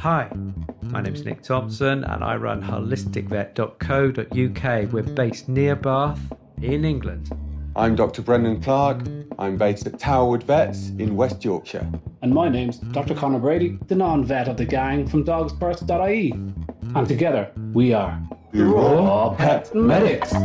Hi, my name is Nick Thompson and I run holisticvet.co.uk. We're based near Bath in England. I'm Dr. Brendan Clark. I'm based at Towerwood Vets in West Yorkshire. And my name's Dr. Conor Brady, the non vet of the gang from dogsfirst.ie. And together we are the Raw Pet Medics. Hi,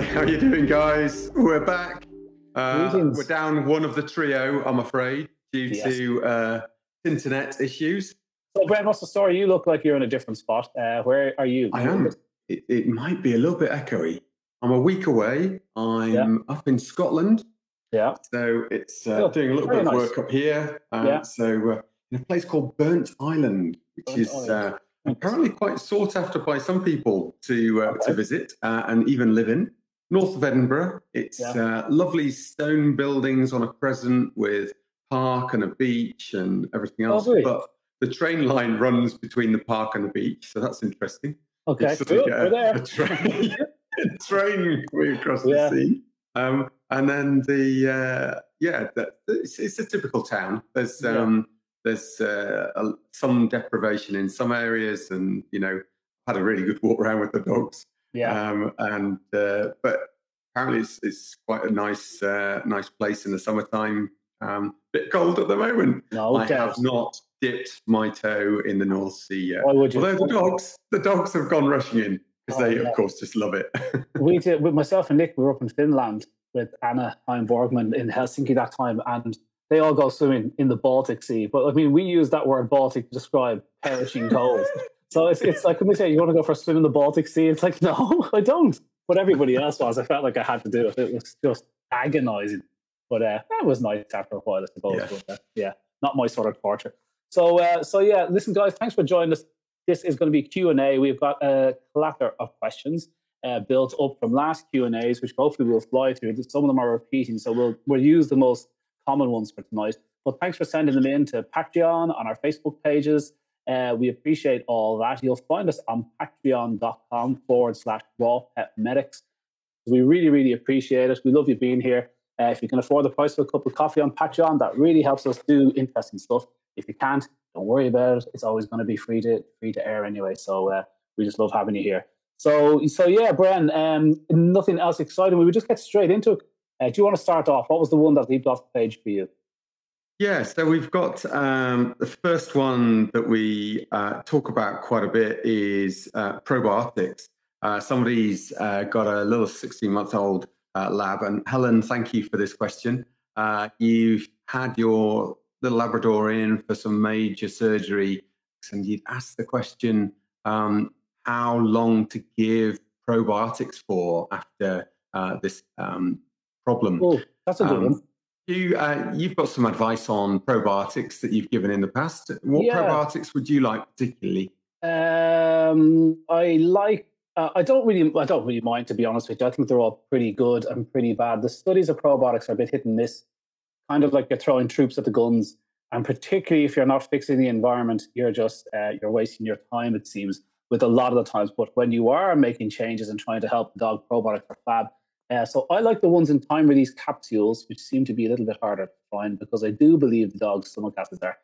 how are you doing, guys? We're back. Uh, we're down one of the trio, I'm afraid, due Yes. to uh, internet issues. So, Brent, what's the story? You look like you're in a different spot. Uh, where are you? I am. It, it might be a little bit echoey. I'm a week away. I'm up in Scotland, Yeah. so it's uh, doing a little bit of nice. work up here. Uh, Yeah. So uh, in a place called Burnt Island, which Burnt is Island. uh, apparently quite sought after by some people to uh, Okay. to visit uh, and even live in. North of Edinburgh, it's Yeah. uh, lovely stone buildings on a crescent with park and a beach and everything else. Lovely. But the train line runs between the park and the beach, so that's interesting. Okay. Cool. uh, We're there. A train, a train across Yeah. the sea. Um, and then the uh, yeah, the, it's, it's a typical town. There's Yeah. um, there's uh, a, some deprivation in some areas, and you know, had a really good walk around with the dogs. Yeah. Um, and uh, but apparently it's, it's quite a nice uh, nice place in the summertime. Um, bit cold at the moment. no I have not dipped my toe in the North Sea yet. Why would you? Although the dogs, the dogs have gone rushing in because Oh, they, yeah. of course, just love it. we did with myself and Nick. We were up in Finland with Anna Hielm-Björkman in Helsinki that time, and they all go swimming in the Baltic Sea. But I mean, we use that word Baltic to describe perishing cold. so it's it's like when they say you want to go for a swim in the Baltic Sea, it's like no, I don't. But everybody else was. I felt like I had to do it. It was just agonising. But uh, that was nice after a while, I suppose. Yeah. But, uh, yeah, not my sort of torture. So uh, so yeah, listen, guys, thanks for joining us. This is going to be Q and A. We've got a clatter of questions uh, built up from last Q and A's, which hopefully we'll fly through. Some of them are repeating, so we'll we'll use the most common ones for tonight. But thanks for sending them in to Patreon on our Facebook pages. Uh, we appreciate all that. You'll find us on patreon.com forward slash raw pet medics. We really, really appreciate it. We love you being here. Uh, if you can afford the price of a cup of coffee on Patreon, that really helps us do interesting stuff. If you can't, don't worry about it. It's always going to be free to free to air anyway. So uh, we just love having you here. So so yeah, Bren. Um, nothing else exciting. We would just get straight into it. Uh, do you want to start off? What was the one that leaped off the page for you? Yeah, so we've got um, the first one that we uh, talk about quite a bit is uh, probiotics. Uh, somebody's uh, got a little 16 month old uh, lab. And Helen, thank you for this question. Uh, you've had your little Labrador in for some major surgery, and you'd asked the question um, how long to give probiotics for after uh, this um, problem. Oh, that's a good Um, one. You, uh, you've got some advice on probiotics that you've given in the past. What Yeah. probiotics would you like particularly? Um, I like. Uh, I don't really. I don't really mind to be honest with you. I think they're all pretty good and pretty bad. The studies of probiotics are a bit hit and miss. Kind of like you're throwing troops at the guns, and particularly if you're not fixing the environment, you're just uh, you're wasting your time. It seems with a lot of the times. But when you are making changes and trying to help the dog, probiotics are fab. Uh, so I like the ones in time release capsules, which seem to be a little bit harder to find because I do believe the dog's stomach acids are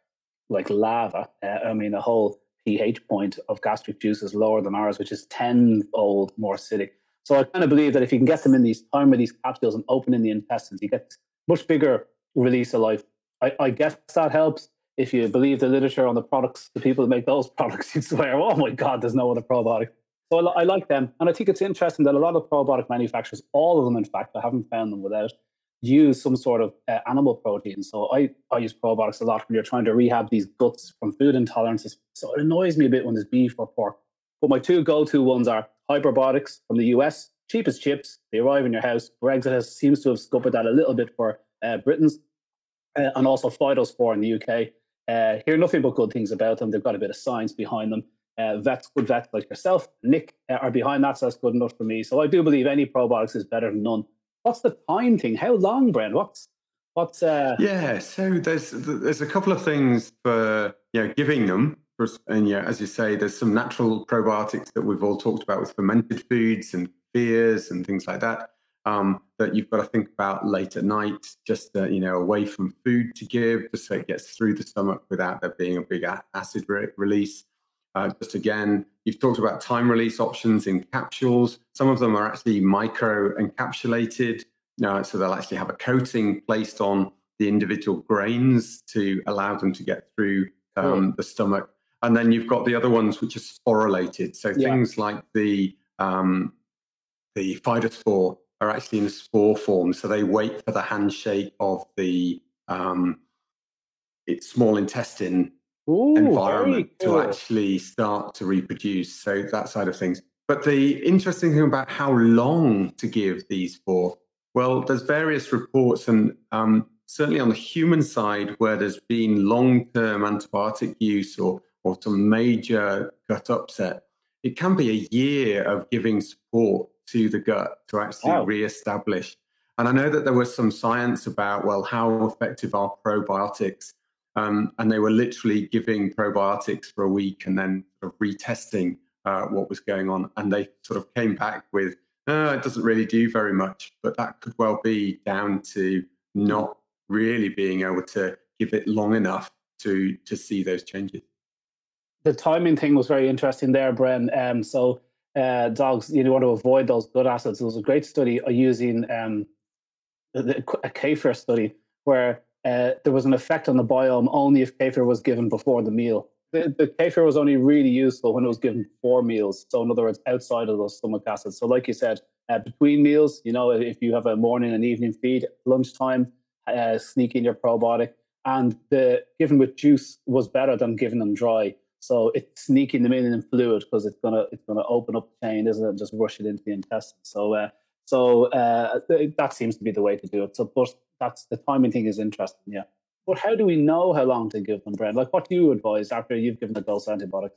like lava. Uh, I mean, the whole pH point of gastric juice is lower than ours, which is tenfold more acidic. So I kind of believe that if you can get them in these time release capsules and open in the intestines, you get much bigger release of life. I, I guess that helps. If you believe the literature on the products, the people that make those products, you'd swear, oh my God, there's no other probiotic. So I, I like them. And I think it's interesting that a lot of probiotic manufacturers, all of them, in fact, I haven't found them without, use some sort of uh, animal protein. So I, I use probiotics a lot when you're trying to rehab these guts from food intolerances. So it annoys me a bit when there's beef or pork. But my two go-to ones are Hyperbiotics from the US, cheap as chips. They arrive in your house. Brexit has, seems to have scuppered that a little bit for uh, Britons. Uh, and also Phytospore in the UK. Uh, hear nothing but good things about them. They've got a bit of science behind them. Uh, vets, good vets like yourself, Nick, uh, are behind that, so that's good enough for me. So I do believe any probiotics is better than none. What's the time thing? How long, Brent? What's what's uh Yeah, so there's there's a couple of things for you know giving them, and yeah, as you say, there's some natural probiotics that we've all talked about with fermented foods and beers and things like that. um, that you've got to think about late at night, just uh, you know, away from food to give, just so it gets through the stomach without there being a big acid re- release. Uh, just again, you've talked about time release options in capsules. Some of them are actually micro encapsulated, uh, so they'll actually have a coating placed on the individual grains to allow them to get through um, the stomach. And then you've got the other ones which are sporulated. So yeah. things like the um, the phytospore are actually in spore form. So they wait for the handshake of the um, its small intestine Ooh, environment cool. to actually start to reproduce. So that side of things. But the interesting thing about how long to give these for, well, there's various reports, and um, certainly on the human side, where there's been long-term antibiotic use or or some major gut upset, it can be a year of giving support to the gut to actually wow. re-establish. And I know that there was some science about well, how effective are probiotics um, and they were literally giving probiotics for a week and then retesting uh, what was going on. And they sort of came back with, uh, it doesn't really do very much. But that could well be down to not really being able to give it long enough to to see those changes. The timing thing was very interesting there, Bren. Um, so uh, dogs, you want to avoid those gut acids. There was a great study using um, a, a kefir study where uh, there was an effect on the biome only if kefir was given before the meal. The, the kefir was only really useful when it was given before meals. So, in other words, outside of those stomach acids. So, like you said, uh, between meals, you know, if you have a morning and evening feed, lunchtime, uh, sneak in your probiotic. And the given with juice was better than giving them dry. So it's sneaking them in in fluid because it's gonna it's gonna open up the chain, isn't it? Just rush it into the intestine. So uh, so uh, that seems to be the way to do it. So, but that's the timing thing is interesting. Yeah. But how do we know how long to give them, Brent? Like, what do you advise after you've given the dose antibiotics?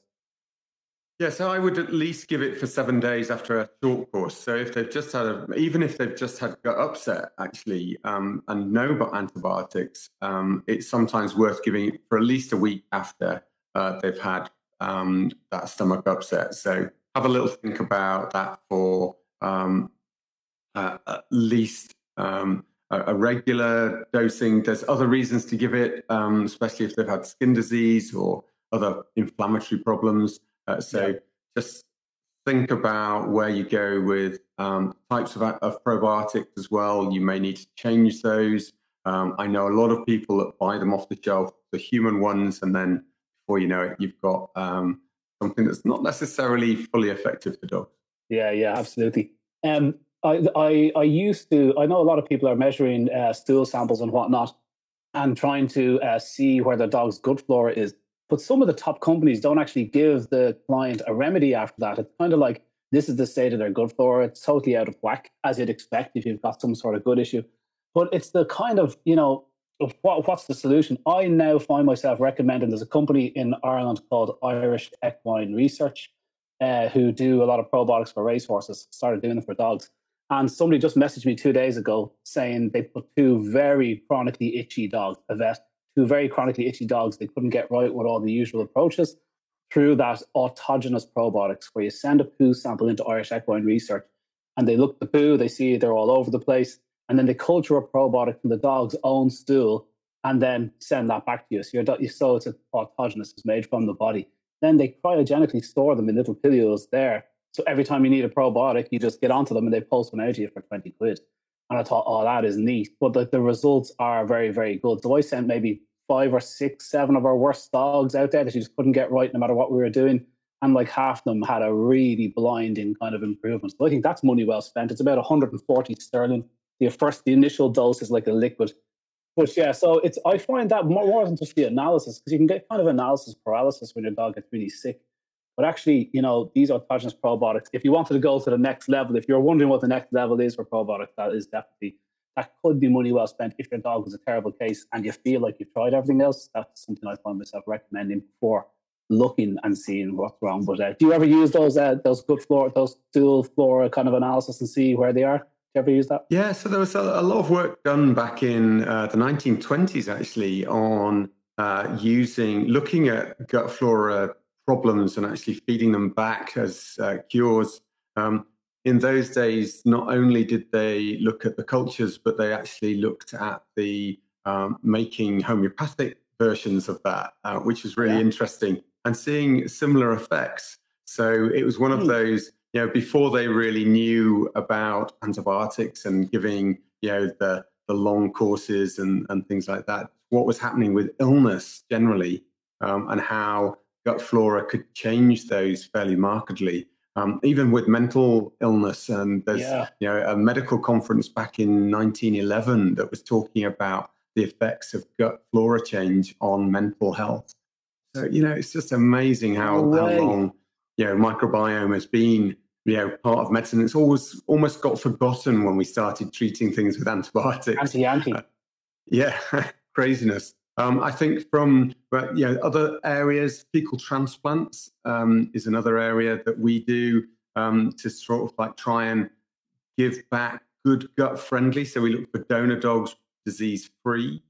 Yeah, so I would at least give it for seven days after a short course. So if they've just had, a, even if they've just had gut upset, actually, um, and no antibiotics, um, it's sometimes worth giving it for at least a week after uh, they've had um, that stomach upset. So have a little think about that for um, uh, at least um, a, regular dosing. There's other reasons to give it, um, especially if they've had skin disease or other inflammatory problems. Uh, so yeah. just think about where you go with um, types of, of, probiotics as well. You may need to change those. Um, I know a lot of people that buy them off the shelf, the human ones, and then before you know it, you've got um, something that's not necessarily fully effective for dogs. Yeah, yeah, absolutely. Um, I, I, I used to, I know a lot of people are measuring uh, stool samples and whatnot and trying to uh, see where the dog's gut flora is. But some of the top companies don't actually give the client a remedy after that. It's kind of like this is the state of their gut flora. It's totally out of whack, as you'd expect if you've got some sort of gut issue. But it's the kind of, you know, what, what's the solution? I now find myself recommending there's a company in Ireland called Irish Equine Research uh, who do a lot of probiotics for racehorses, started doing it for dogs and somebody just messaged me two days ago saying they put two very chronically itchy dogs, a vet, two very chronically itchy dogs they couldn't get right with all the usual approaches through that autogenous probiotics, where you send a poo sample into Irish Equine Research and they look at the poo, they see they're all over the place, and then they culture a probiotic from the dog's own stool and then send that back to you. So, your, so it's autogenous, it's made from the body. Then they cryogenically store them in little pilules there so every time you need a probiotic, you just get onto them and they post one out to you for 20 quid. And I thought, oh, that is neat. But the, the results are very, very good. So I sent maybe five or six, seven of our worst dogs out there that you just couldn't get right no matter what we were doing. And like half of them had a really blinding kind of improvement. So I think that's money well spent. It's about 140 sterling. The first, the initial dose is like a liquid. But yeah, so it's I find that more, more than just the analysis because you can get kind of analysis paralysis when your dog gets really sick. But actually, you know, these autogenous probiotics, if you wanted to go to the next level, if you're wondering what the next level is for probiotics, that is definitely, that could be money well spent if your dog was a terrible case and you feel like you've tried everything else. That's something I find myself recommending before looking and seeing what's wrong. But uh, do you ever use those uh, those good flora, those dual flora kind of analysis and see where they are? Do you ever use that? Yeah, so there was a, a lot of work done back in uh, the 1920s actually on uh, using, looking at gut flora problems and actually feeding them back as uh, cures. Um, in those days, not only did they look at the cultures, but they actually looked at the um, making homeopathic versions of that, uh, which was really yeah. interesting and seeing similar effects. So it was one of hmm. those, you know, before they really knew about antibiotics and giving, you know, the the long courses and, and things like that, what was happening with illness generally um, and how gut flora could change those fairly markedly. Um, even with mental illness, and there's yeah. you know a medical conference back in 1911 that was talking about the effects of gut flora change on mental health. So you know it's just amazing how, no how long you know microbiome has been you know part of medicine. It's always almost got forgotten when we started treating things with antibiotics. Anti-anti. Uh, yeah, craziness. Um, I think from but you know other areas, fecal transplants um, is another area that we do um, to sort of like try and give back good gut friendly. So we look for donor dogs disease free,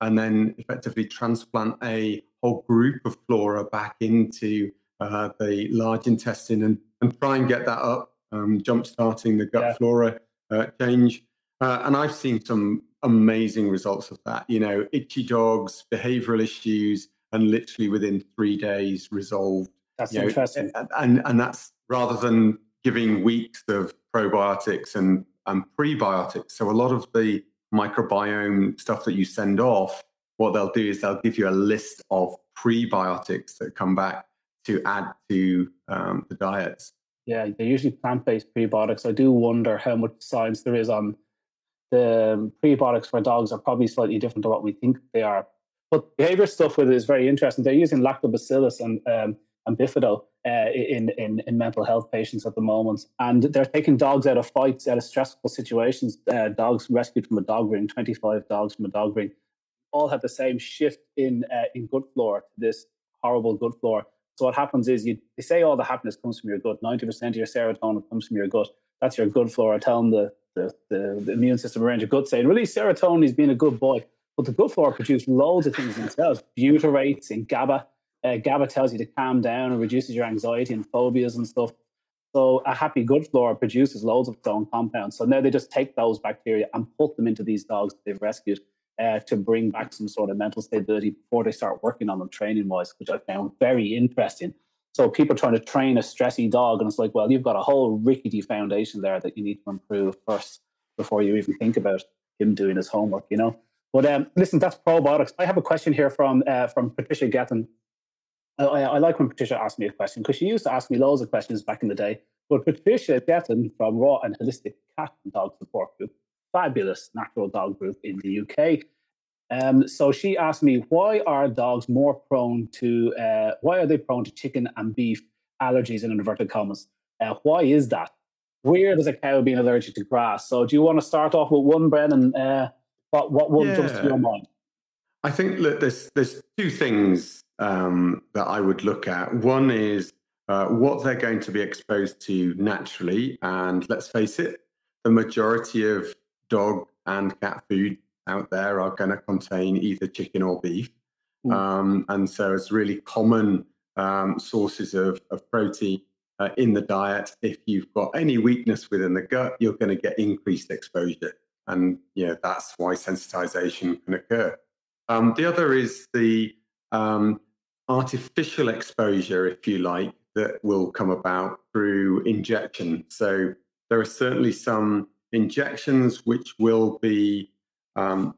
and then effectively transplant a whole group of flora back into uh, the large intestine and, and try and get that up, um, jump starting the gut yeah. flora uh, change. Uh, and I've seen some amazing results of that. You know, itchy dogs, behavioral issues, and literally within three days resolved. That's interesting. Know, and, and that's rather than giving weeks of probiotics and, and prebiotics. So a lot of the microbiome stuff that you send off, what they'll do is they'll give you a list of prebiotics that come back to add to um, the diets. Yeah, they're usually plant-based prebiotics. I do wonder how much science there is on the prebiotics for dogs are probably slightly different to what we think they are. But behavior stuff with it is very interesting. They're using lactobacillus and um, and bifido uh, in, in in mental health patients at the moment, and they're taking dogs out of fights, out of stressful situations. Uh, dogs rescued from a dog ring, twenty five dogs from a dog ring, all have the same shift in uh, in gut flora this horrible gut flora. So what happens is you they say all the happiness comes from your gut. Ninety percent of your serotonin comes from your gut. That's your gut flora. Tell them the the, the, the immune system around your gut saying, release serotonin, he's being a good boy. But the gut flora produces loads of things themselves, butyrates and GABA. Uh, GABA tells you to calm down and reduces your anxiety and phobias and stuff. So a happy gut flora produces loads of its own compounds. So now they just take those bacteria and put them into these dogs they've rescued uh, to bring back some sort of mental stability before they start working on them training wise, which I found very interesting. So people trying to train a stressy dog, and it's like, well, you've got a whole rickety foundation there that you need to improve first before you even think about him doing his homework, you know. But um, listen, that's probiotics. I have a question here from uh, from Patricia Getton. I, I, like when Patricia asks me a question because she used to ask me loads of questions back in the day. But Patricia Getton from Raw and Holistic Cat and Dog Support Group, fabulous natural dog group in the UK, um, so she asked me, why are dogs more prone to, uh, why are they prone to chicken and beef allergies in inverted commas? Uh, why is that? Where does a cow being allergic to grass? So do you want to start off with one, Brennan? Uh, what, what one yeah. jumps to your mind? I think that there's, there's two things um, that I would look at. One is uh, what they're going to be exposed to naturally. And let's face it, the majority of dog and cat food out there are going to contain either chicken or beef. Mm. Um, and so it's really common um, sources of, of protein uh, in the diet. If you've got any weakness within the gut, you're going to get increased exposure. And you know, that's why sensitization can occur. Um, the other is the um, artificial exposure, if you like, that will come about through injection. So there are certainly some injections which will be um,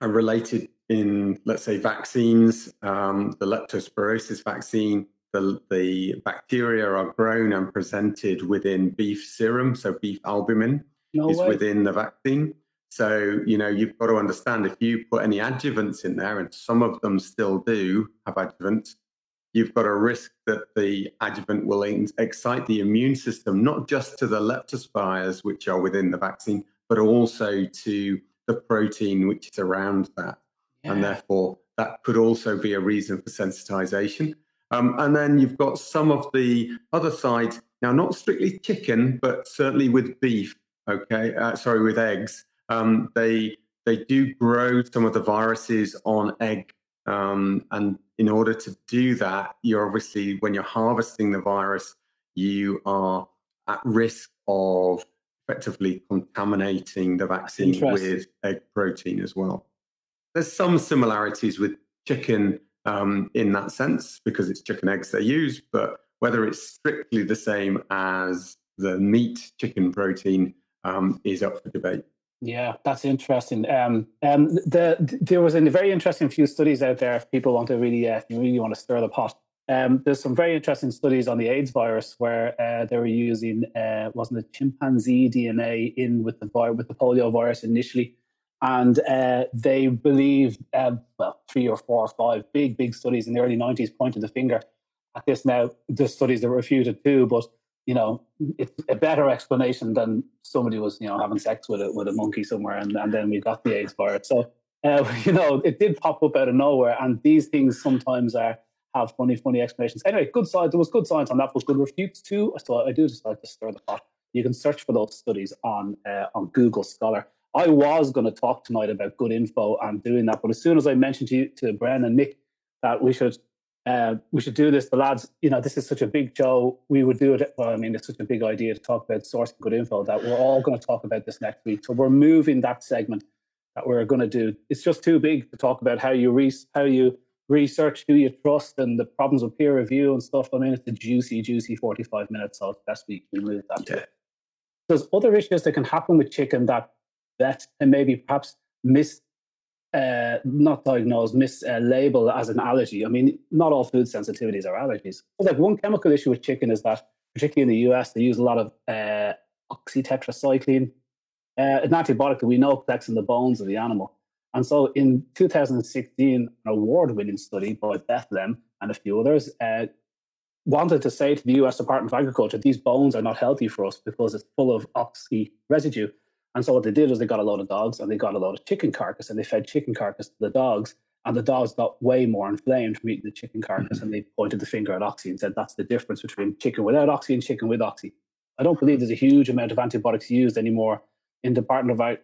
are related in, let's say, vaccines. Um, the leptospirosis vaccine, the, the bacteria are grown and presented within beef serum, so beef albumin no is way. within the vaccine. So, you know, you've got to understand if you put any adjuvants in there, and some of them still do have adjuvants, you've got a risk that the adjuvant will excite the immune system, not just to the leptospires, which are within the vaccine, but also to the protein which is around that. Yeah. And therefore, that could also be a reason for sensitization. Um, and then you've got some of the other side, now not strictly chicken, but certainly with beef, okay, uh, sorry, with eggs. Um, they, they do grow some of the viruses on egg. Um, and in order to do that, you're obviously, when you're harvesting the virus, you are at risk of effectively contaminating the vaccine with egg protein as well. There's some similarities with chicken um, in that sense because it's chicken eggs they use, but whether it's strictly the same as the meat chicken protein um, is up for debate. Yeah, that's interesting. Um, um, the, there was a very interesting few studies out there. If people want to really, uh, you really want to stir the pot, um, there's some very interesting studies on the AIDS virus where uh, they were using, uh, wasn't it chimpanzee DNA in with the with the polio virus initially, and uh, they believe, um, well, three or four or five big, big studies in the early 90s pointed the finger at this. Now, the studies that were refuted too, but you know, it's a better explanation than somebody was, you know, having sex with a with a monkey somewhere, and, and then we got the AIDS virus. So, uh, you know, it did pop up out of nowhere, and these things sometimes are have funny, funny explanations. Anyway, good science. There was good science on that, but good refutes too. So I do just like to stir the pot. You can search for those studies on uh, on Google Scholar. I was going to talk tonight about good info and doing that, but as soon as I mentioned to you, to Bren and Nick that we should uh, we should do this. The lads, you know, this is such a big show. We would do it. Well, I mean, it's such a big idea to talk about sourcing good info that we're all going to talk about this next week. So we're moving that segment that we're going to do. It's just too big to talk about how you re- how you research, who you trust, and the problems with peer review and stuff. I mean, it's a juicy, juicy forty-five minutes. So best we we move that. Yeah. There's other issues that can happen with chicken that that and maybe perhaps miss uh, not diagnosed, mislabeled as an allergy. I mean, not all food sensitivities are allergies. Like one chemical issue with chicken is that, particularly in the US, they use a lot of uh, oxytetracycline, uh, an antibiotic that we know collects in the bones of the animal. And so in 2016, an award winning study by Bethlehem and a few others uh, wanted to say to the US Department of Agriculture, these bones are not healthy for us because it's full of oxy residue. And so what they did was they got a load of dogs and they got a load of chicken carcass and they fed chicken carcass to the dogs. And the dogs got way more inflamed from eating the chicken carcass. Mm-hmm. And they pointed the finger at oxy and said that's the difference between chicken without oxy and chicken with oxy. I don't believe there's a huge amount of antibiotics used anymore in the Department of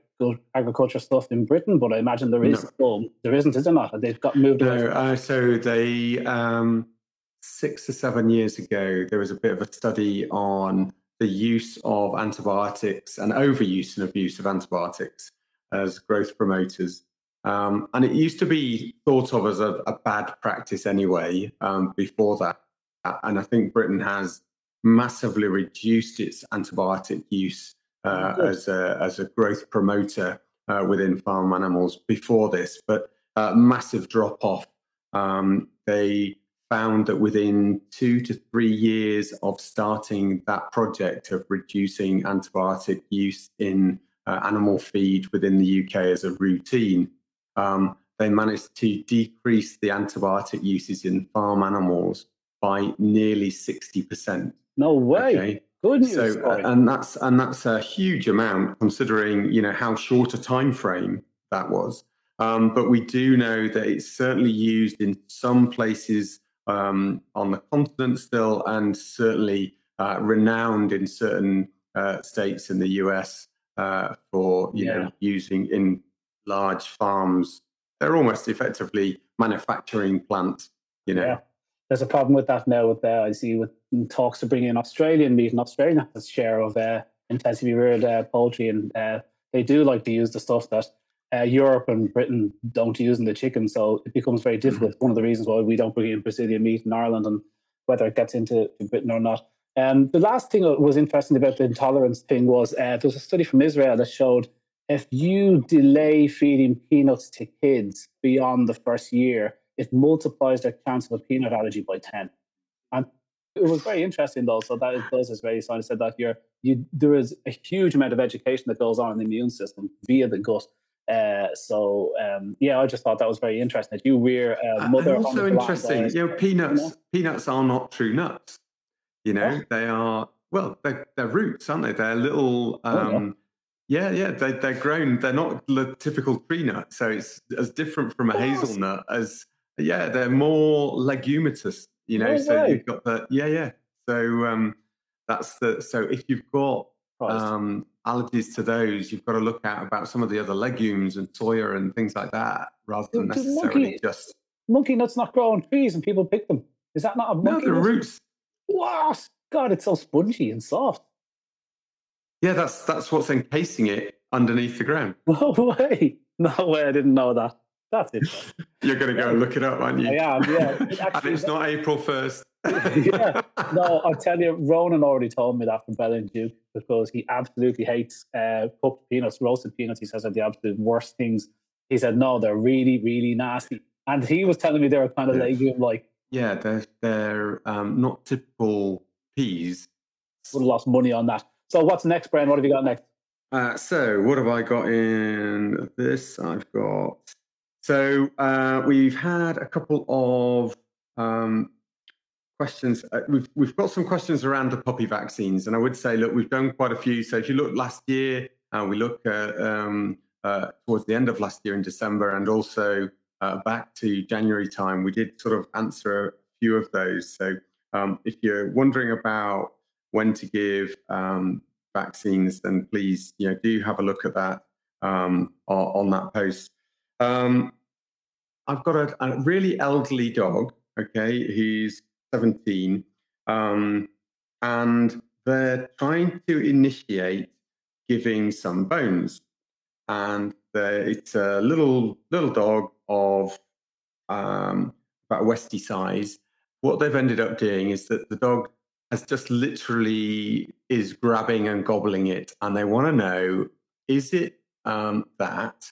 Agriculture stuff in Britain, but I imagine there is. No. there isn't, is there not? They've got moved no, uh, so they um, six or seven years ago, there was a bit of a study on the use of antibiotics and overuse and abuse of antibiotics as growth promoters. Um, and it used to be thought of as a, a bad practice anyway um, before that. And I think Britain has massively reduced its antibiotic use uh, as, a, as a growth promoter uh, within farm animals before this, but uh, massive drop off. Um, they found that within two to three years of starting that project of reducing antibiotic use in uh, animal feed within the UK as a routine, um, they managed to decrease the antibiotic uses in farm animals by nearly 60%. No way. Okay? Good news. So, uh, and that's and that's a huge amount considering you know how short a time frame that was. Um, but we do know that it's certainly used in some places um, on the continent still, and certainly uh, renowned in certain uh, states in the US uh, for you yeah. know using in large farms. They're almost effectively manufacturing plants. You know, yeah. there's a problem with that now. With uh, I see with talks to bring in Australian meat, and Australia has share of uh, intensively reared uh, poultry, and they do like to use the stuff that uh, Europe and Britain don't use in the chicken, so it becomes very difficult. Mm-hmm. One of the reasons why we don't bring in Brazilian meat in Ireland, and whether it gets into Britain or not. Um, the last thing that was interesting about the intolerance thing was uh, there was a study from Israel that showed if you delay feeding peanuts to kids beyond the first year, it multiplies their chance of a peanut allergy by 10. And it was very interesting though. So that does is very I said that you're you there is a huge amount of education that goes on in the immune system via the gut. Uh, so um, yeah, I just thought that was very interesting that you rear a mother. And also interesting, you know, peanuts. You know? Peanuts are not true nuts. You know, they are well, they're, they're, roots, aren't they? They're little. Um, oh, yeah. Um, yeah, yeah, they, they're grown. They're not the typical tree nut, so it's as different from a hazelnut as yeah. They're more leguminous, you know. No so way. you've got the yeah, yeah. So um, that's the so if you've got um, allergies to those, you've got to look at about some of the other legumes and soya and things like that, rather than necessarily monkey, just monkey nuts not grow on trees and people pick them. Is that not a monkey? No, the roots. What? God, it's so spongy and soft. Yeah, that's that's what's encasing it underneath the ground. No way. No way. I didn't know that. That's it. You're going to go and look it up, aren't you? I am, yeah. It and it's not April 1st. yeah. No, I tell you, Ronan already told me that from Bell and Duke because he absolutely hates uh, cooked peanuts, roasted peanuts. He says they're the absolute worst things. He said, no, they're really, really nasty. And he was telling me they were kind of legume like, Yeah, they're, they're um, not typical peas. would have lost money on that. So what's next, Brian? What have you got next? Uh, so, what have I got in this? I've got. So, uh, we've had a couple of um, questions. Uh, we've, we've got some questions around the puppy vaccines. And I would say, look, we've done quite a few. So, if you look last year, uh, we look at um, uh, towards the end of last year in December and also uh, back to January time, we did sort of answer a few of those. So, um, if you're wondering about when to give um, vaccines, then please, you know, do have a look at that um, on, on that post. Um, I've got a, a really elderly dog. Okay, he's 17, um, and they're trying to initiate giving some bones, and it's a little little dog of um, about Westie size. What they've ended up doing is that the dog has just literally is grabbing and gobbling it, and they want to know: is it um, that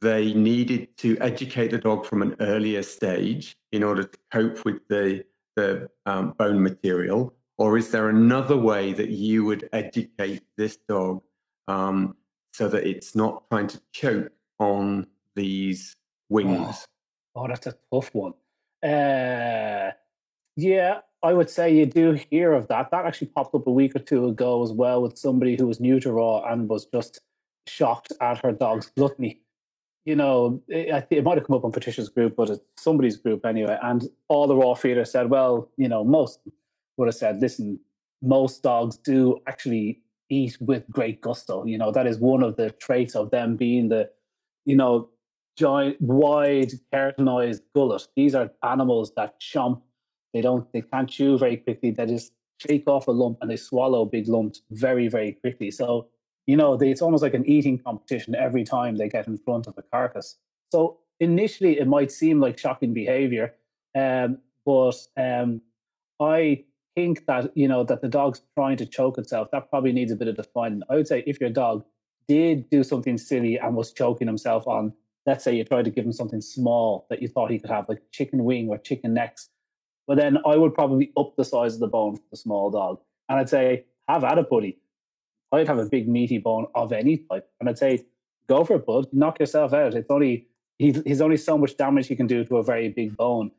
they needed to educate the dog from an earlier stage in order to cope with the the um, bone material, or is there another way that you would educate this dog um, so that it's not trying to choke on these wings? Oh, that's a tough one. Uh, yeah, I would say you do hear of that. That actually popped up a week or two ago as well with somebody who was new to Raw and was just shocked at her dog's gluttony. You know, it, it might have come up on Patricia's group, but it's somebody's group anyway. And all the Raw feeders said, well, you know, most would have said, listen, most dogs do actually eat with great gusto. You know, that is one of the traits of them being the, you know, giant, wide, keratinized gullet. These are animals that chomp. They don't, they can't chew very quickly. They just shake off a lump and they swallow big lumps very, very quickly. So, you know, they, it's almost like an eating competition every time they get in front of a carcass. So initially, it might seem like shocking behavior, um, but um, I think that you know that the dog's trying to choke itself. That probably needs a bit of defining. I would say if your dog did do something silly and was choking himself on, let's say you tried to give him something small that you thought he could have, like chicken wing or chicken necks, well then I would probably up the size of the bone for the small dog, and I'd say have at it, buddy. I'd have a big meaty bone of any type, and I'd say go for it, bud. Knock yourself out. It's only he's, he's only so much damage he can do to a very big bone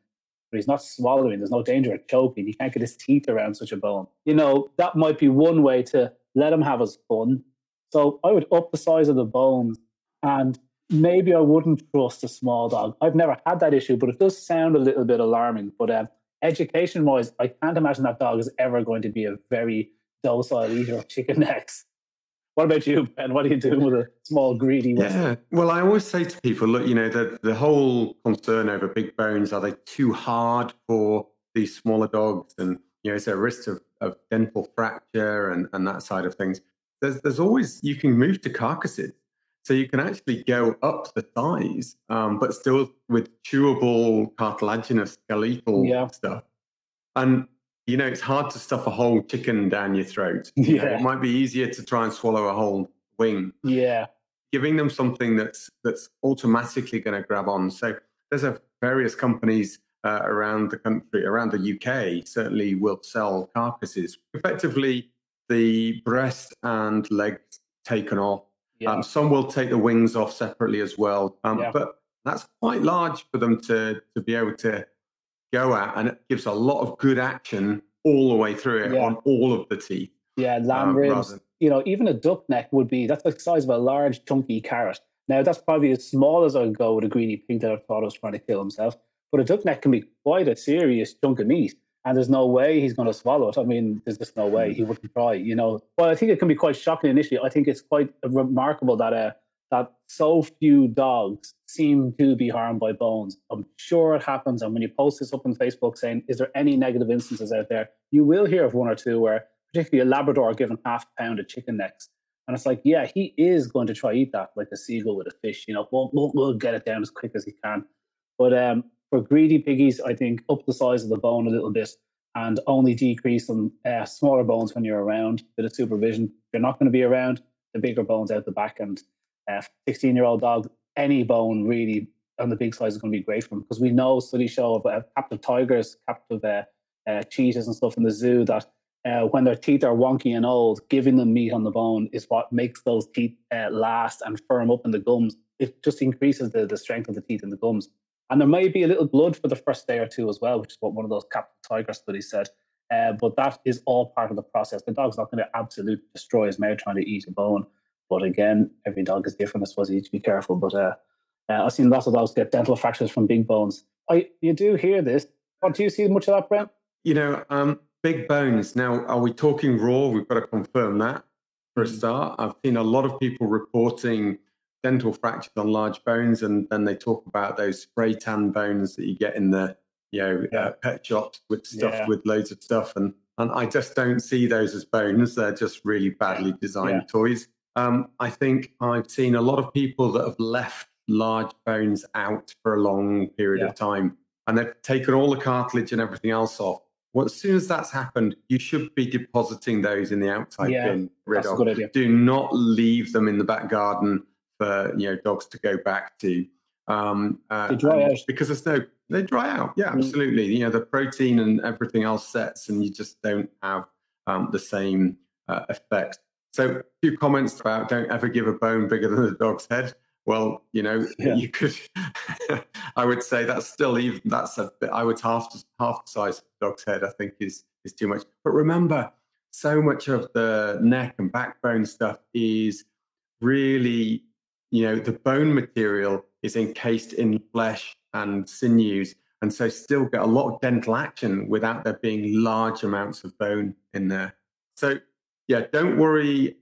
but he's not swallowing. There's no danger of choking. He can't get his teeth around such a bone. You know, that might be one way to let him have his fun. So I would up the size of the bones and maybe I wouldn't trust a small dog. I've never had that issue, but it does sound a little bit alarming. But um, education wise, I can't imagine that dog is ever going to be a very docile eater of chicken necks. What about you, Ben? What are you doing with a small, greedy one? Yeah. Well, I always say to people, look, you know, the, the whole concern over big bones, are they too hard for these smaller dogs? And, you know, is there a risk of, of dental fracture and, and that side of things? There's, there's always, you can move to carcasses. So you can actually go up the size, um, but still with chewable, cartilaginous, skeletal Yeah. stuff. And, you know, it's hard to stuff a whole chicken down your throat. You know, Yeah. it might be easier to try and swallow a whole wing Yeah. giving them something that's that's automatically going to grab on. So there's a various companies uh, around the country, around the UK, certainly will sell carcasses. Effectively, the breast and legs taken off. Yeah. Um, some will take the wings off separately as well, um, Yeah. but that's quite large for them to to be able to go at, and it gives a lot of good action all the way through it Yeah. on all of the teeth. Yeah, lamb um, ribs. rather- You know, even a duck neck would be that's the size of a large chunky carrot. Now that's probably as small as I'd go with a greedy pig that I thought was trying to kill himself. But a duck neck can be quite a serious chunk of meat, and there's no way he's going to swallow it. I mean, there's just no way he wouldn't try. You know, but I think it can be quite shocking initially. I think it's quite remarkable that uh, that so few dogs seem to be harmed by bones. I'm sure it happens, and when you post this up on Facebook saying, "Is there any negative instances out there?" You will hear of one or two where particularly a Labrador given half a pound of chicken necks. And it's like, yeah, he is going to try eat that like a seagull with a fish. You know, we'll, we'll, we'll get it down as quick as he can. But um, for greedy piggies, I think up the size of the bone a little bit and only decrease some uh, smaller bones when you're around. Bit of supervision. If you're not going to be around, the bigger bones out the back. And 16 uh, year old dog, any bone really on the big size is going to be great for them because we know studies show of uh, captive tigers, captive uh, uh, cheetahs and stuff in the zoo that uh, when their teeth are wonky and old, giving them meat on the bone is what makes those teeth uh, last and firm up in the gums. It just increases the, the strength of the teeth in the gums. And there may be a little blood for the first day or two as well, which is what one of those captive tiger studies said. But that is all part of the process. The dog's not going to absolutely destroy his mouth trying to eat a bone. But again, every dog is different. I suppose you need to be careful. But uh, uh, I've seen lots of dogs get dental fractures from big bones. I you do hear this. What do you see much of that, Brent? You know, um, big bones. Now, are we talking raw? We've got to confirm that for a mm. start. I've seen a lot of people reporting dental fractures on large bones, and then they talk about those spray tan bones that you get in the you know yeah. uh, pet shops with stuff yeah. with loads of stuff, and and I just don't see those as bones. They're just really badly designed yeah. toys. Um, I think I've seen a lot of people that have left large bones out for a long period of time, and they've taken all the cartilage and everything else off. Well, as soon as that's happened, you should be depositing those in the outside bin. Rid of. Do not leave them in the back garden for you know dogs to go back to. Um, uh, they dry out because there's no they dry out. Yeah, mm. absolutely. Mm. You know the protein and everything else sets, and you just don't have um, the same uh, effect. So, a few comments about don't ever give a bone bigger than the dog's head. Well, you know, yeah. you could. I would say that's still even that's a bit. I would half half the size of the dog's head. I think is is too much. But remember, so much of the neck and backbone stuff is really you know, the bone material is encased in flesh and sinews, and so still get a lot of dental action without there being large amounts of bone in there. So, yeah, don't worry.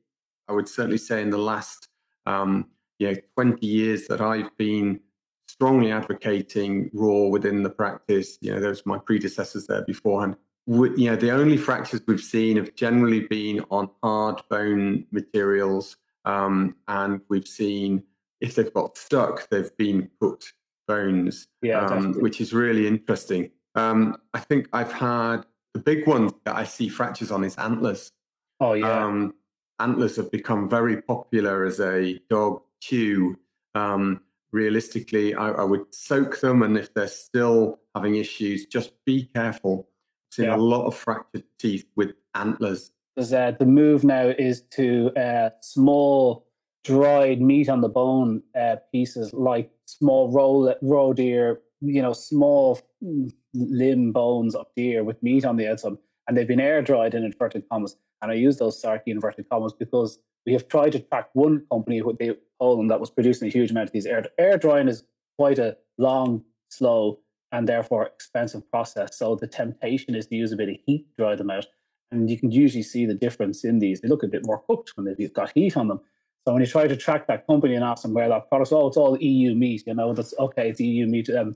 I would certainly say in the last, um, you know, 20 years that I've been strongly advocating raw within the practice. You know, those my predecessors there beforehand. We, you know, the only fractures we've seen have generally been on hard bone materials um, and we've seen if they've got stuck, they've been put bones, yeah, um, which is really interesting. Um, I think I've had the big ones that I see fractures on is antlers. Oh yeah. Um, antlers have become very popular as a dog chew. Um, realistically, I, I, would soak them, and if they're still having issues, just be careful. I've seen yeah. a lot of fractured teeth with antlers because uh, the move now is to uh, small dried meat on the bone uh, pieces, like small roll roe deer, you know, small limb bones of deer with meat on the outside, and they've been air dried in inverted commas. And I use those sarky inverted commas because we have tried to track one company with the Poland that was producing a huge amount of these air air drying is quite a long, slow, and therefore expensive process. So the temptation is to use a bit of heat to dry them out. And you can usually see the difference in these. They look a bit more cooked when they've got heat on them. So when you try to track that company and ask them where that product, oh, it's all EU meat, you know, that's okay, it's EU meat. Um,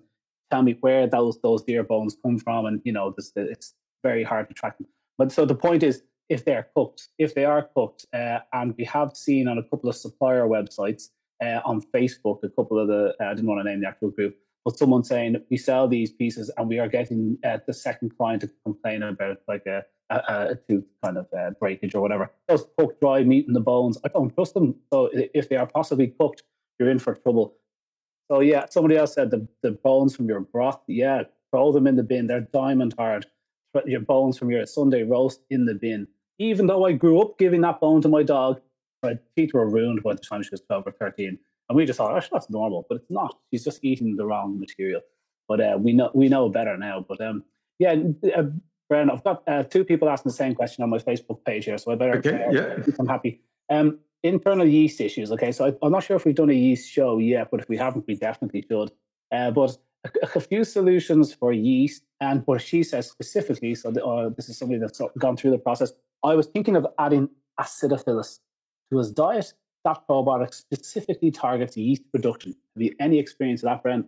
tell me where those those deer bones come from, and you know, this, it's very hard to track them. But so the point is, if they're cooked, if they are cooked, uh, and we have seen on a couple of supplier websites uh, on Facebook, a couple of the uh, I didn't want to name the actual group, but someone saying we sell these pieces and we are getting uh, the second client to complain about like a a, a tooth kind of uh, breakage or whatever. Those cooked dry meat in the bones, I don't trust them. So if they are possibly cooked, you're in for trouble. So yeah, somebody else said the, the bones from your broth, yeah, throw them in the bin. They're diamond hard. Your bones from your Sunday roast in the bin. Even though I grew up giving that bone to my dog, my teeth were ruined by the time she was 12 or 13. And we just thought, oh, that's normal, but it's not. She's just eating the wrong material. But uh, we know we know better now. But um, yeah, uh, Bren, I've got uh, two people asking the same question on my Facebook page here, so I better okay, uh, yeah. I'm happy. Um, internal yeast issues. Okay, so I, am not sure if we've done a yeast show yet, but if we haven't, we definitely should. Uh, but a, a, few solutions for yeast, and what she says specifically. So the, uh, this is somebody that's gone through the process. I was thinking of adding acidophilus to his diet. That probiotic specifically targets yeast production. Have you any experience of that, Bren?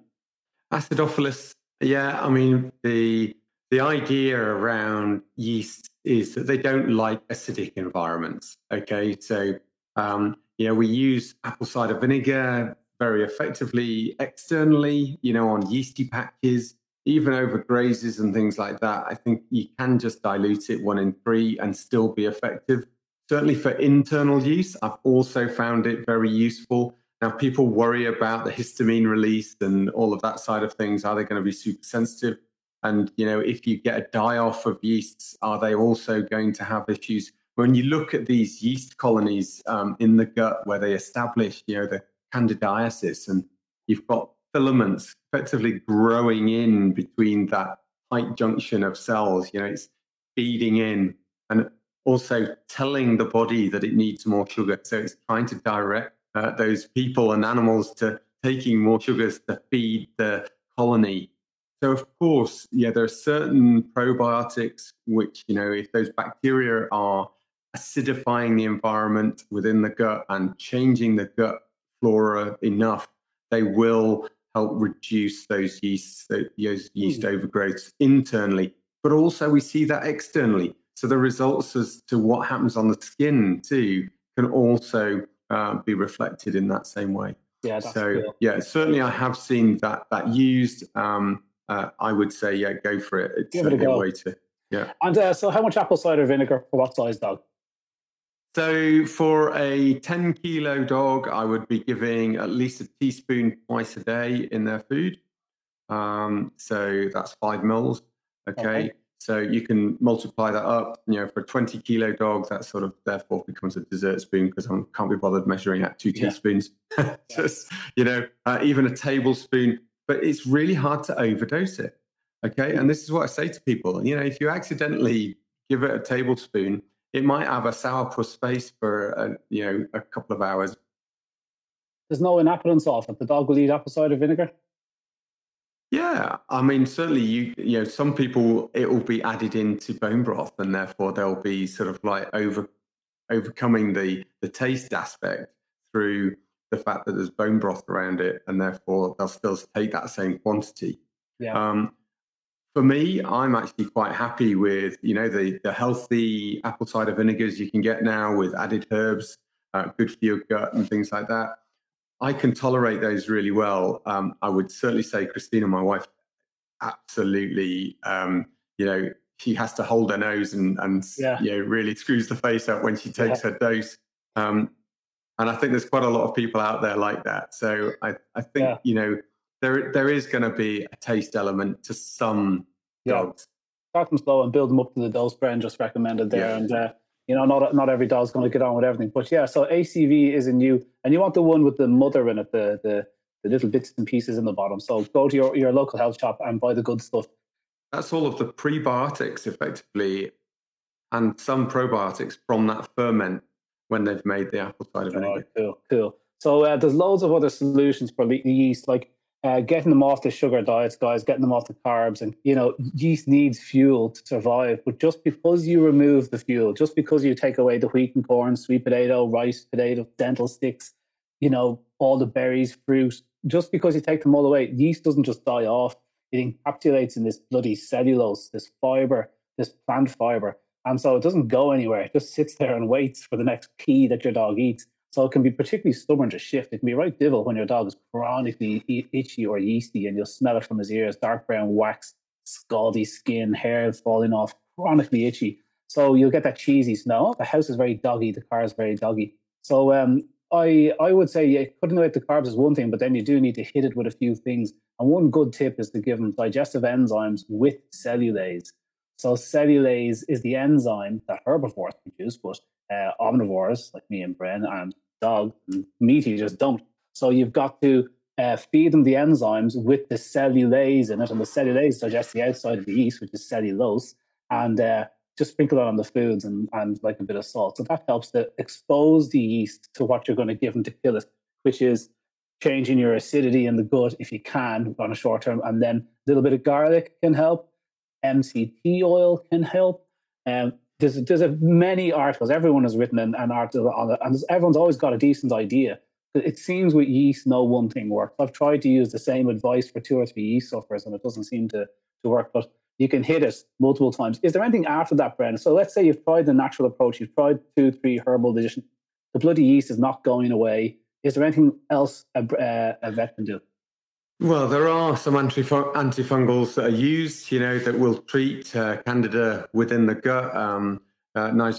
Acidophilus, yeah. I mean the the idea around yeast is that they don't like acidic environments. Okay, so um, you know we use apple cider vinegar very effectively externally, you know, on yeasty patches, even over grazes and things like that. I think you can just dilute it one in three and still be effective. Certainly for internal use, I've also found it very useful. Now, people worry about the histamine release and all of that side of things. Are they going to be super sensitive? And you know, if you get a die off of yeasts, are they also going to have issues? When you look at these yeast colonies um, in the gut where they establish, you know, the candidiasis, and you've got filaments effectively growing in between that tight junction of cells. You know, it's feeding in and also telling the body that it needs more sugar. So it's trying to direct uh, those people and animals to taking more sugars to feed the colony. So of course, yeah, there are certain probiotics which, you know, if those bacteria are acidifying the environment within the gut and changing the gut flora enough, they will help reduce those yeast, those yeast mm. overgrowths internally. But also we see that externally. So the results as to what happens on the skin too can also uh, be reflected in that same way. Yeah. so cool. yeah, certainly I have seen that that used. Um, uh, I would say yeah, go for it. It's Give it a, a way to yeah. And uh, so, how much apple cider vinegar for what size dog? So for a 10 kilo dog, I would be giving at least a teaspoon twice a day in their food. Um, so that's five mils. Okay? okay. So you can multiply that up. You know, for a 20 kilo dog, that sort of therefore becomes a dessert spoon because I can't be bothered measuring at two yeah. teaspoons. Just, you know, uh, even a tablespoon. But it's really hard to overdose it. Okay. And this is what I say to people. You know, if you accidentally give it a tablespoon, it might have a sourpuss face for a, you know a couple of hours. There's no inappellant salt that the dog will eat apple cider vinegar. Yeah, I mean certainly you you know some people it will be added into bone broth and therefore they'll be sort of like over overcoming the the taste aspect through the fact that there's bone broth around it and therefore they'll still take that same quantity. Yeah. Um, for me, I'm actually quite happy with you know the the healthy apple cider vinegars you can get now with added herbs, uh, good for your gut and things like that. I can tolerate those really well. Um, I would certainly say Christina, my wife, absolutely. Um, you know, she has to hold her nose and and yeah. you know really screws the face up when she takes yeah. her dose. Um, and I think there's quite a lot of people out there like that. So I I think yeah. you know there there is going to be a taste element to some yeah. dogs. Start them slow and build them up to the dose Bren just recommended there. Yeah. And uh, you know, not not every dog's going to get on with everything. But yeah, so ACV is a new, and you want the one with the mother in it, the the the little bits and pieces in the bottom. So go to your, your local health shop and buy the good stuff. That's all of the prebiotics effectively and some probiotics from that ferment when they've made the apple cider vinegar. Oh, cool, cool. So uh, there's loads of other solutions for the yeast, like uh, getting them off the sugar diets, guys, getting them off the carbs. And, you know, yeast needs fuel to survive. But just because you remove the fuel, just because you take away the wheat and corn, sweet potato, rice, potato, dental sticks, you know, all the berries, fruit, just because you take them all away, yeast doesn't just die off. It encapsulates in this bloody cellulose, this fiber, this plant fiber. And so it doesn't go anywhere. It just sits there and waits for the next pea that your dog eats. So it can be particularly stubborn to shift. It can be right divil when your dog is chronically itchy or yeasty and you'll smell it from his ears, dark brown wax, scaldy skin, hair falling off, chronically itchy. So you'll get that cheesy smell. The house is very doggy, the car is very doggy. So um, I I would say yeah, cutting away the carbs is one thing, but then you do need to hit it with a few things. And one good tip is to give them digestive enzymes with cellulase. So cellulase is the enzyme that herbivores produce, but uh, omnivores like me and Bren and dog meat you just don't. So you've got to uh, feed them the enzymes with the cellulase in it, and the cellulase digests the outside of the yeast, which is cellulose, and uh, just sprinkle it on the foods and, and like a bit of salt. So that helps to expose the yeast to what you're going to give them to kill it, which is changing your acidity in the gut if you can on a short term, and then a little bit of garlic can help. MCT oil can help. Um, there's there's a many articles. Everyone has written an, an article on it, and everyone's always got a decent idea. It seems with yeast, no one thing works. I've tried to use the same advice for two or three yeast sufferers, and it doesn't seem to to work. But you can hit it multiple times. Is there anything after that, Brendan? So let's say you've tried the natural approach, you've tried two, three herbal digestion. The bloody yeast is not going away. Is there anything else a, uh, a vet can do? Well, there are some antifungals that are used, you know, that will treat uh, candida within the gut, um, uh, nice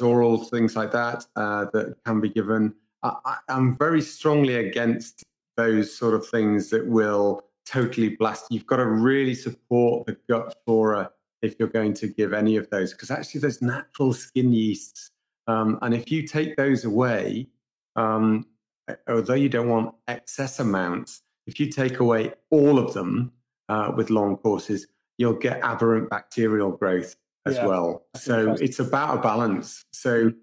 things like that, uh, that can be given. I, am very strongly against those sort of things that will totally blast. You've got to really support the gut flora if you're going to give any of those, because actually there's natural skin yeasts. Um, and if you take those away, um, although you don't want excess amounts, if you take away all of them uh, with long courses, you'll get aberrant bacterial growth as yeah, well. So it's about a balance. So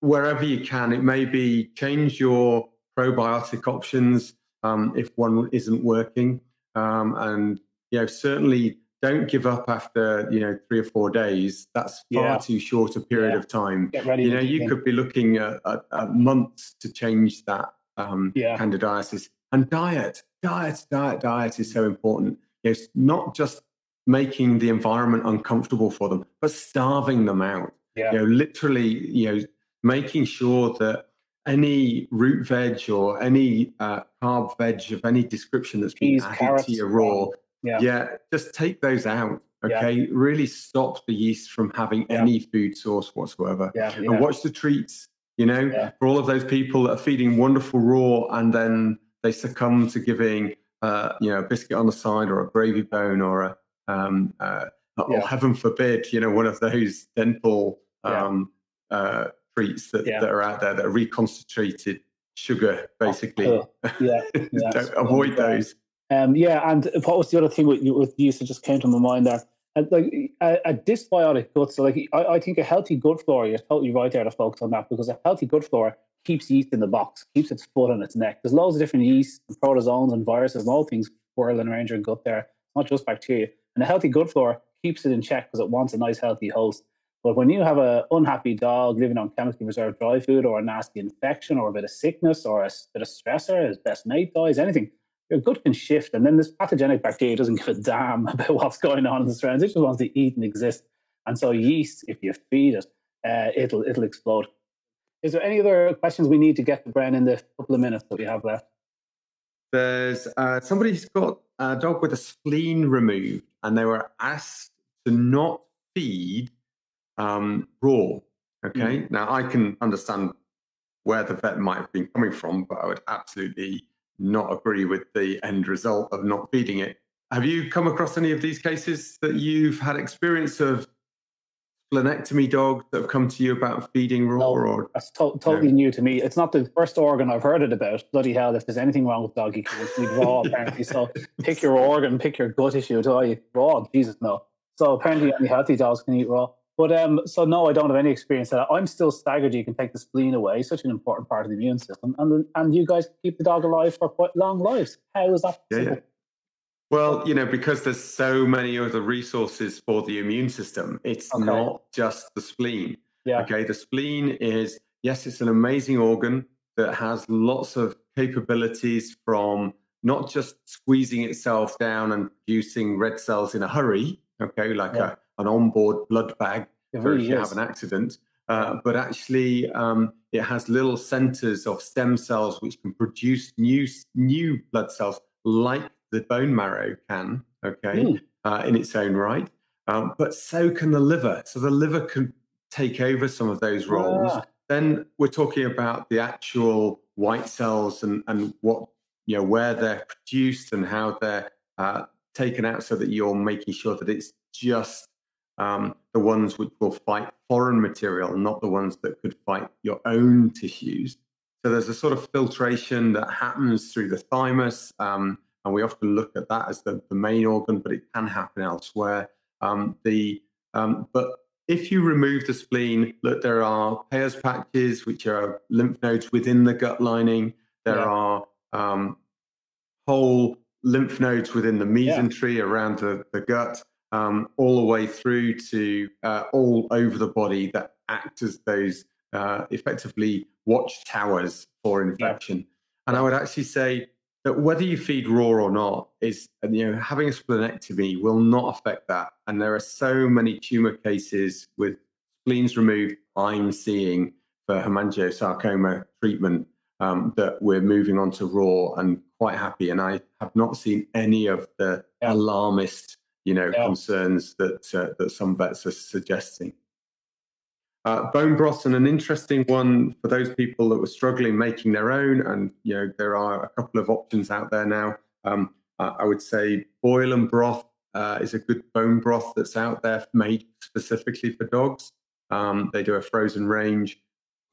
wherever you can, it may be change your probiotic options um, if one isn't working. Um, and you know, certainly don't give up after you know three or four days. That's far yeah. too short a period yeah. of time. you know, you could be looking at, at, at, months to change that um, candidiasis. And diet, diet, diet, diet is so important. It's not just making the environment uncomfortable for them, but starving them out. Yeah. You know, literally, you know, making sure that any root veg or any uh, carb veg of any description that's been added carrots, to your raw, yeah. yeah, just take those out. Okay, yeah. really stop the yeast from having yeah. any food source whatsoever. Yeah, and watch the treats. You know, for all of those people that are feeding wonderful raw and then they succumb to giving, uh, you know, a biscuit on the side or a gravy bone or a, um, uh, or heaven forbid, you know, one of those dental um, uh, treats that, yeah. that are out there that are reconcentrated sugar, basically. Yeah, yeah avoid those. Um, yeah, and what was the other thing with, with yeast that just came to my mind there? And like a, a dysbiotic gut, so like I, I, think a healthy gut flora, you're totally right there to focus on that because a healthy gut flora keeps yeast in the box, keeps its foot on its neck. There's loads of different yeast, and protozoans, and viruses, and all things whirling around your gut there. Not just bacteria. And a healthy gut flora keeps it in check because it wants a nice, healthy host. But when you have an unhappy dog living on chemically preserved dry food or a nasty infection or a bit of sickness or a bit of stressor, his best mate dies, anything, your gut can shift. And then this pathogenic bacteria doesn't give a damn about what's going on in the surroundings. It just wants to eat and exist. And so yeast, if you feed it, uh, it'll it'll explode. Is there any other questions we need to get to Bren in the couple of minutes that we have left? There's uh, somebody who's got a dog with a spleen removed, and they were asked to not feed um, raw. Okay. Mm. Now I can understand where the vet might have been coming from, but I would absolutely not agree with the end result of not feeding it. Have you come across any of these cases that you've had experience of splenectomy dogs that have come to you about feeding raw? No, or, that's to- totally new to me. It's not the first organ I've heard it about. Bloody hell, if there's anything wrong with doggy, you feed raw, apparently. So pick your organ, pick your gut issue. Do I raw? Jesus, no. So apparently only healthy dogs can eat raw. But um, so no, I don't have any experience that. I'm still staggered. You can take the spleen away, such an important part of the immune system, and and you guys keep the dog alive for quite long lives. How is that? Yeah, yeah. Well, you know, because there's so many other resources for the immune system, it's okay. not just the spleen. Yeah. Okay. The spleen is yes, it's an amazing organ that has lots of capabilities from not just squeezing itself down and producing red cells in a hurry. Okay, like yeah. a an onboard blood bag for really if you is. have an accident. Uh, but actually, um, it has little centers of stem cells which can produce new new blood cells, like the bone marrow can. Okay, mm. uh, in its own right. Um, but so can the liver. So the liver can take over some of those roles. Ah. Then we're talking about the actual white cells and and what you know where they're produced and how they're uh, taken out, so that you're making sure that it's just um, the ones which will fight foreign material, not the ones that could fight your own tissues. So there's a sort of filtration that happens through the thymus, um, and we often look at that as the, the, main organ, but it can happen elsewhere. Um, the um, but if you remove the spleen, look, there are Peyer's patches, which are lymph nodes within the gut lining. There yeah. are um, whole lymph nodes within the mesentery yeah. around the, the gut um, all the way through to uh, all over the body that act as those uh, effectively watchtowers for infection. Yeah. And I would actually say that whether you feed raw or not is you know having a splenectomy will not affect that and there are so many tumor cases with spleens removed i'm seeing for hemangiosarcoma treatment um, that we're moving on to raw and quite happy and i have not seen any of the yeah. alarmist you know yeah. concerns that uh, that some vets are suggesting uh, bone broth and an interesting one for those people that were struggling making their own, and you know there are a couple of options out there now. Um, I would say boil and broth uh, is a good bone broth that's out there made specifically for dogs. Um, they do a frozen range.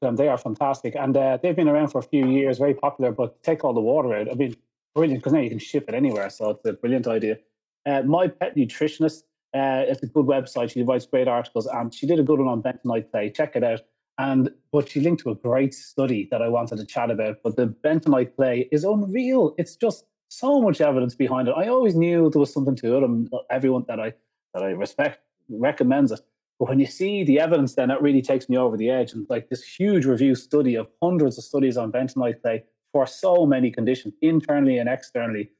Um, they are fantastic, and uh, they've been around for a few years, very popular. But take all the water out. I mean, brilliant because now you can ship it anywhere, so it's a brilliant idea. Uh, my pet nutritionist uh, it's a good website. She writes great articles, and she did a good one on bentonite clay. Check it out. And but she linked to a great study that I wanted to chat about. But the bentonite clay is unreal. It's just so much evidence behind it. I always knew there was something to it, and everyone that I that I respect recommends it. But when you see the evidence, then it really takes me over the edge. And like this huge review study of hundreds of studies on bentonite clay for so many conditions, internally and externally,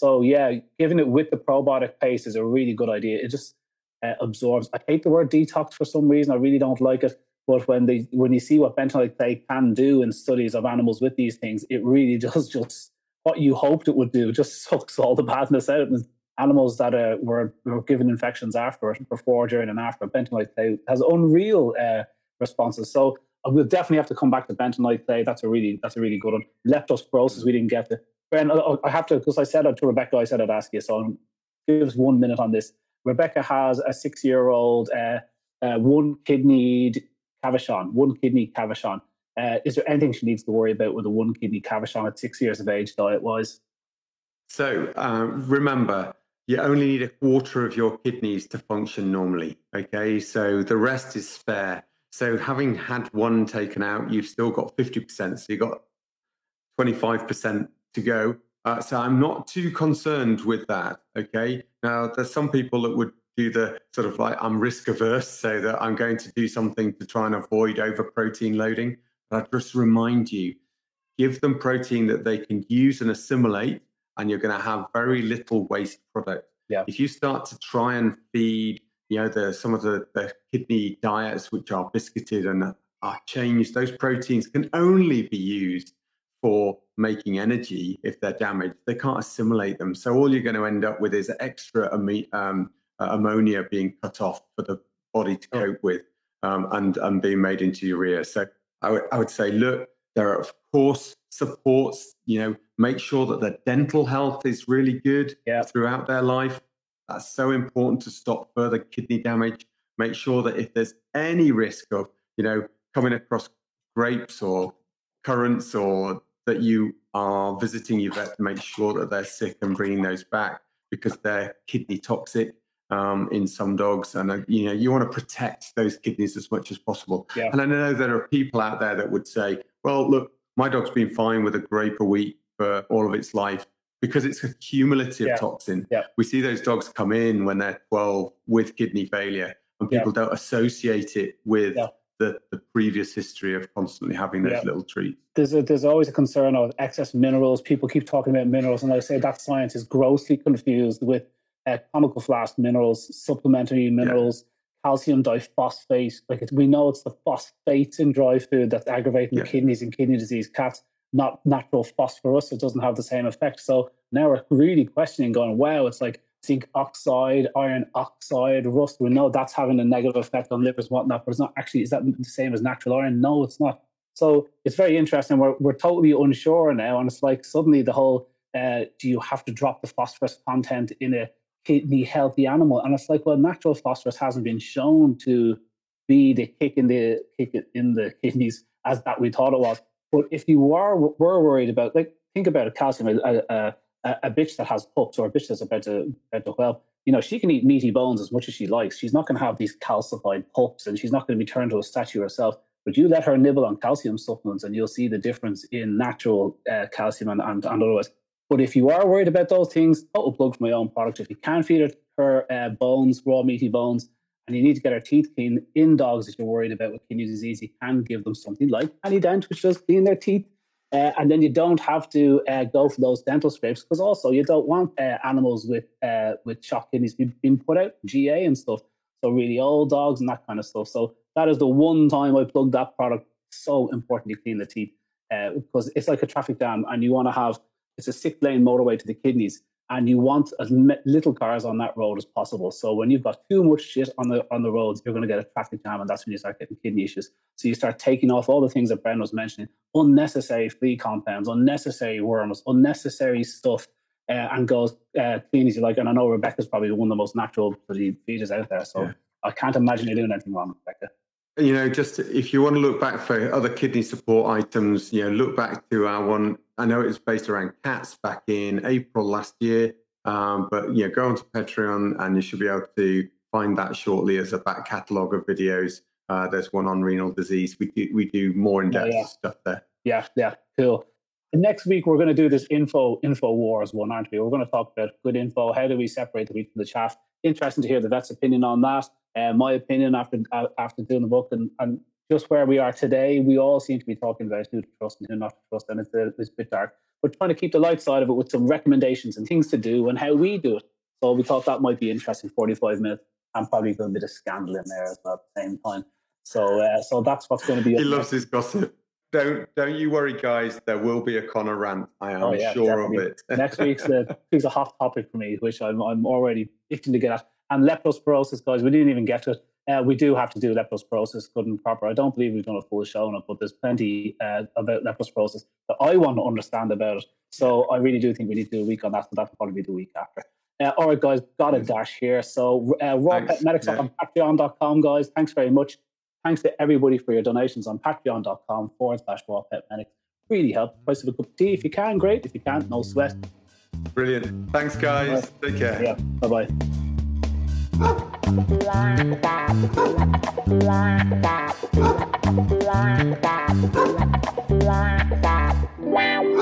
so yeah, giving it with the probiotic paste is a really good idea. It just uh, absorbs. I hate the word detox for some reason. I really don't like it. But when they when you see what bentonite clay can do in studies of animals with these things, it really does just what you hoped it would do. Just sucks all the badness out. And animals that uh, were, were given infections after before, during, and after bentonite clay has unreal uh, responses. So uh, we'll definitely have to come back to bentonite clay. That's a really that's a really good one. Leptospirosis we didn't get to. Ben, I have to, because I said it to Rebecca, I said I'd ask you, so give us one minute on this. Rebecca has a six year old, uh, uh, one kidneyed cavachon, one kidney cavachon. Uh, is there anything she needs to worry about with a one kidney cavachon at six years of age, diet wise? So um, remember, you only need a quarter of your kidneys to function normally. Okay, so the rest is spare. So having had one taken out, you've still got 50%. So you've got 25% to go. Uh, so I'm not too concerned with that. Okay. Now, there's some people that would do the sort of like I'm risk averse, so that I'm going to do something to try and avoid over protein loading. But I just remind you, give them protein that they can use and assimilate, and you're going to have very little waste product. Yeah. If you start to try and feed, you know, the some of the, the kidney diets which are biscuited and are changed, those proteins can only be used for making energy if they're damaged. They can't assimilate them. So all you're going to end up with is extra um, uh, ammonia being cut off for the body to oh. cope with um, and, and being made into urea. So I, w- I would say, look, there are, of course, supports, you know, make sure that their dental health is really good yeah. throughout their life. That's so important to stop further kidney damage. Make sure that if there's any risk of, you know, coming across grapes or currants or that you are visiting your vet to make sure that they're sick and bringing those back because they're kidney toxic um, in some dogs, and uh, you know you want to protect those kidneys as much as possible. Yeah. And I know there are people out there that would say, "Well, look, my dog's been fine with a grape a week for all of its life." Because it's a cumulative yeah. toxin. Yeah. We see those dogs come in when they're 12 with kidney failure, and people don't associate it with the, the previous history of constantly having those yeah. little treats. There's a, there's always a concern of excess minerals. People keep talking about minerals, and I say that science is grossly confused with uh, chemical flask minerals, supplementary minerals, yeah. calcium diphosphate. Like it, we know it's the phosphates in dry food that's aggravating yeah. the kidneys and kidney disease. Cats, not natural phosphorus. It doesn't have the same effect. So now we're really questioning, going, wow, it's like zinc oxide, iron oxide, rust. We know that's having a negative effect on livers whatnot, but it's not actually, is that the same as natural iron? No, it's not. So it's very interesting. We're, we're totally unsure now. And it's like suddenly the whole uh, do you have to drop the phosphorus content in a kidney healthy animal? And it's like, well, natural phosphorus hasn't been shown to be the kick in the kick in the kidneys as that we thought it was. But if you are were worried about, like, think about a calcium, a, a, a, a bitch that has pups or a bitch that's about to, about to well, you know, she can eat meaty bones as much as she likes. She's not going to have these calcified pups and she's not going to be turned to a statue herself. But you let her nibble on calcium supplements and you'll see the difference in natural uh, calcium and, and, and otherwise. But if you are worried about those things, total plug for my own product. If you can feed her, uh, bones, raw meaty bones, and you need to get her teeth clean in dogs that you're worried about with kidney disease, you can give them something like any Dent, which does clean their teeth Uh, and then you don't have to uh, go for those dental scrapes because also you don't want uh, animals with uh, with shock kidneys being put out, GA and stuff. So really old dogs and that kind of stuff. So that is the one time I plug that product. So important to clean the teeth uh, because it's like a traffic jam, and you want to have it's a six lane motorway to the kidneys and you want as little cars on that road as possible. So when you've got too much shit on the on the roads, you're going to get a traffic jam, and that's when you start getting kidney issues. So you start taking off all the things that Bren was mentioning: unnecessary flea compounds, unnecessary worms, unnecessary stuff, uh, and goes uh, clean as you like. And I know Rebecca's probably one of the most natural feeders out there, so yeah. I can't imagine you doing anything wrong, Rebecca you know, just if you want to look back for other kidney support items, you know, look back to our one. I know it was based around cats back in April last year, um, but yeah, go onto Patreon and you should be able to find that shortly as a back catalogue of videos. Uh, there's one on renal disease. We do we do more in depth yeah, yeah. stuff there. Yeah, yeah, cool. next week we're going to do this info info wars one, aren't we? We're going to talk about good info. How do we separate the wheat from the chaff? Interesting to hear the vet's opinion on that. Uh, my opinion after uh, after doing the book and, and just where we are today, we all seem to be talking about who to trust and who not to trust, and it's a, it's a bit dark. We're trying to keep the light side of it with some recommendations and things to do and how we do it. So we thought that might be interesting. Forty-five minutes, and probably a bit of scandal in there as well at the same time. So, uh, so that's what's going to be. He loves his gossip. Don't don't you worry, guys. There will be a Conor rant. I am oh, yeah, sure definitely. of it. Next week's a, a hot topic for me, which I'm I'm already itching to get at. And leptospirosis, guys, we didn't even get to it. Uh, we do have to do leptospirosis good and proper. I don't believe we've done a full show on it, but there's plenty uh, about leptospirosis that I want to understand about it. So I really do think we need to do a week on that. So that'll probably be the week after. Uh, all right, guys, got a dash here. So uh, Raw Pet Medics yeah. on patreon.com, guys. Thanks very much. Thanks to everybody for your donations on patreon.com forward slash Raw Pet Medics. Really help. Price of a cup of tea. If you can, great. If you can't, no sweat. Brilliant. Thanks, guys. Take care. Yeah. Bye bye. Wow.